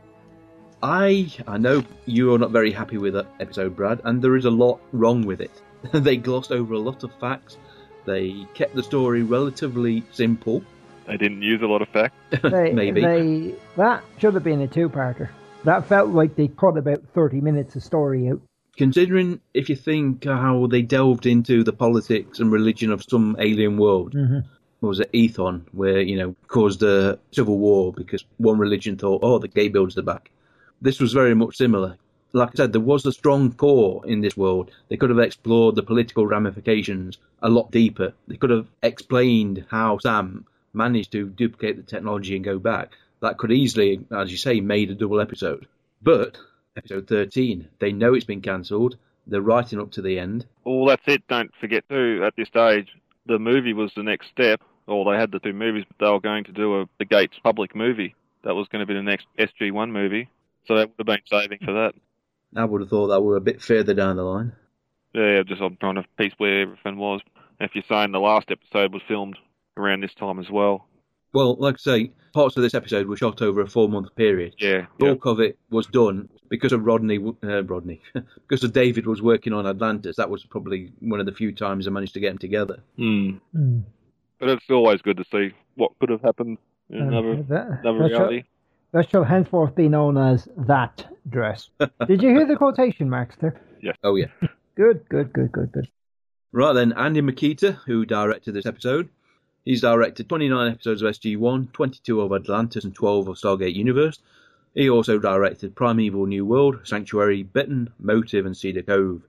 I I know you are not very happy with that episode, Brad, and there is a lot wrong with it. [laughs] they glossed over a lot of facts. They kept the story relatively simple. They didn't use a lot of facts. [laughs] They, Maybe. They, that should have been a two-parter. That felt like they cut about 30 minutes of story out. Considering if you think how they delved into the politics and religion of some alien world, Mhm. what was it, Ethon, where, you know, caused a civil war because one religion thought, oh, the gay builds the back. This was very much similar. Like I said, there was a strong core in this world. They could have explored the political ramifications a lot deeper. They could have explained how Sam managed to duplicate the technology and go back. That could easily, as you say, made a double episode. But episode 13, they know it's been cancelled. They're writing up to the end. Well, that's it. Don't forget too. At this stage, the movie was the next step. Or they had the two movies, but they were going to do a the Gates public movie. That was going to be the next SG1 movie. So that would have been saving for that. I would have thought that were a bit further down the line. Yeah, just I'm trying to piece where everything was. If you're saying the last episode was filmed around this time as well. Well, like I say, parts of this episode were shot over a four-month period. Yeah. Bulk of it was done because of Rodney. Uh, Rodney, [laughs] because of David was working on Atlantis. That was probably one of the few times I managed to get them together. Hmm. Hmm. But it's always good to see what could have happened in Uh, another that- another that shall- That shall henceforth be known as that dress. [laughs] Did you hear the quotation marks there? Yes. Oh yeah. Good, good, good, good, good. Right then, Andy Mikita, who directed this episode, he's directed 29 episodes of SG-1, 22 of Atlantis, and 12 of Stargate Universe. He also directed Primeval New World, Sanctuary, Bitten, Motive, and Cedar Cove.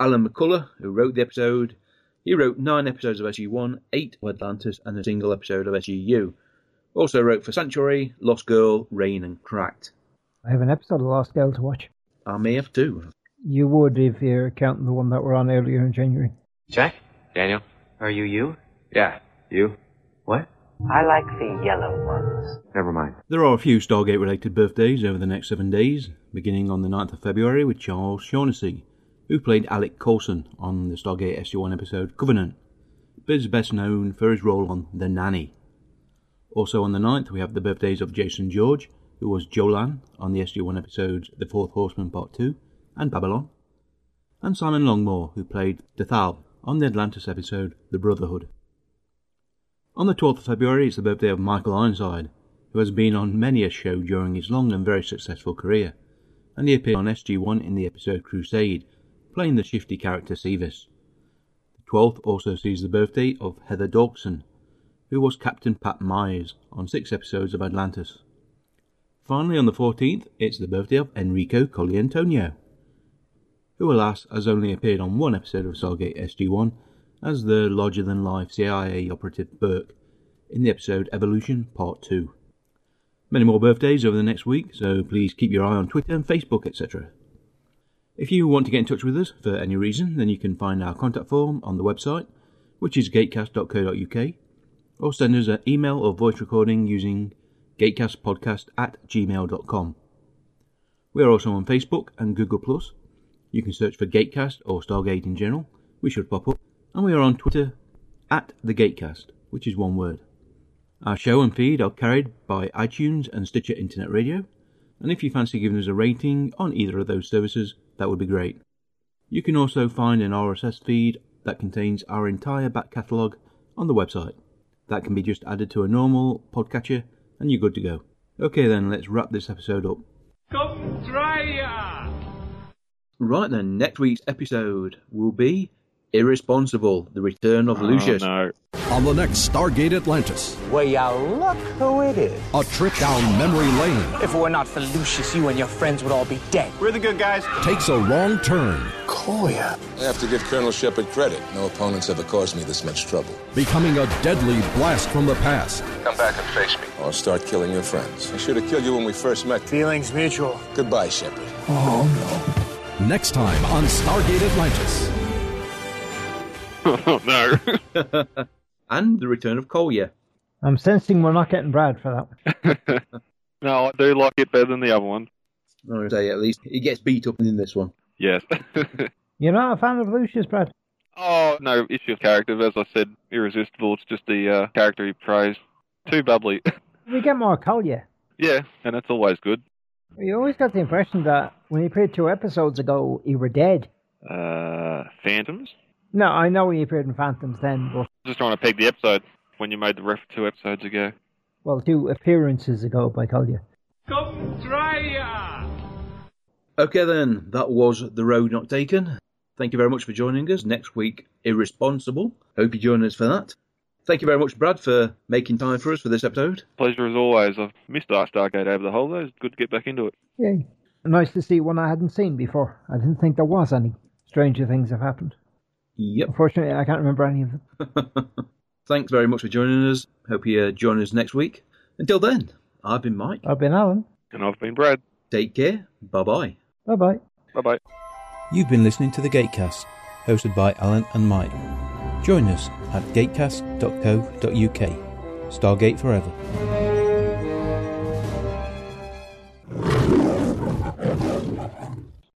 Alan McCullough, who wrote the episode, he wrote nine episodes of SG-1, eight of Atlantis, and a single episode of SGU. Also wrote for Sanctuary, Lost Girl, Rain, and Cracked. I have an episode of Lost Girl to watch. I may have two. You would if you're counting the one that were on earlier in January. Jack? Daniel? Are you you? Yeah, you. What? I like the yellow ones. Never mind. There are a few Stargate related birthdays over the next seven days, beginning on the 9th of February with Charles Shaughnessy, who played Alec Colson on the Stargate SG1 episode Covenant, but is best known for his role on The Nanny. Also on the 9th, we have the birthdays of Jason George, who was Jolan on the SG1 episodes The Fourth Horseman Part 2 and Babylon. and Simon Longmore, who played Dethal on the Atlantis episode The Brotherhood. On the 12th of February is the birthday of Michael Ironside, who has been on many a show during his long and very successful career, and he appeared on SG1 in the episode Crusade, playing the shifty character Sevis. The 12th also sees the birthday of Heather Dawson, who was Captain Pat Myers on six episodes of Atlantis. Finally, on the 14th, it's the birthday of Enrico Colantoni, who alas has only appeared on one episode of Stargate SG1 as the larger than life CIA operative Burke in the episode Evolution Part 2. Many more birthdays over the next week, so please keep your eye on Twitter and Facebook, etc. If you want to get in touch with us for any reason, then you can find our contact form on the website, which is gatecast.co.uk, or send us an email or voice recording using gatecastpodcast at gmail.com. We are also on Facebook and Google+. You can search for Gatecast or Stargate in general. We should pop up. And we are on Twitter at the Gatecast, which is one word. Our show and feed are carried by iTunes and Stitcher Internet Radio, and if you fancy giving us a rating on either of those services, that would be great. You can also find an RSS feed that contains our entire back catalogue on the website. That can be just added to a normal podcatcher and you're good to go. Okay then, let's wrap this episode up. Come try ya! Right then, next week's episode will be Irresponsible, The Return of oh, Lucius. no. On the next Stargate Atlantis, Well, ya look who it is. a trip down memory lane If it were not for Lucius, you and your friends would all be dead. We're the good guys. takes a wrong turn, Kolya. I have to give Colonel Shepard credit. No opponents ever caused me this much trouble. becoming a deadly blast from the past. Come back and face me. Or start killing your friends. I should have killed you when we first met. Feelings mutual. Goodbye, Shepard. Oh, no. Next time on Stargate Atlantis. No. [laughs] and The Return of Kolya. I'm sensing we're not getting Brad for that one. [laughs] no, I do like it better than the other one. I would say at least he gets beat up in this one. Yes. [laughs] You're not a fan of Lucius, Brad? oh, no issue of character. As I said, irresistible. It's just the uh, character he praised. Too bubbly. We get more Kolya. yeah, and that's always good. You always got the impression that when he appeared two episodes ago, he were dead. Uh, Phantoms? No, I know he appeared in Phantoms then, but Just trying to peg the episode when you made the reference two episodes ago. well, two appearances ago by Kolya. Come try ya! Okay then, that was The Road Not Taken. Thank you very much for joining us. Next week, Irresponsible. Hope you join us for that. Thank you very much, Brad, for making time for us for this episode. Pleasure as always. I've missed Dark Stargate over the whole holidays. Good to get back into it. Yay. Nice to see one I hadn't seen before. I didn't think there was any. Stranger things have happened. Yep. Unfortunately, I can't remember any of them. [laughs] Thanks very much for joining us. Hope you uh, join us next week. Until then, I've been Mike. I've been Alan. And I've been Brad. Take care. Bye bye. Bye bye. Bye bye. You've been listening to the Gatecast, hosted by Alan and Mike. Join us at gatecast.co.uk. Stargate Forever.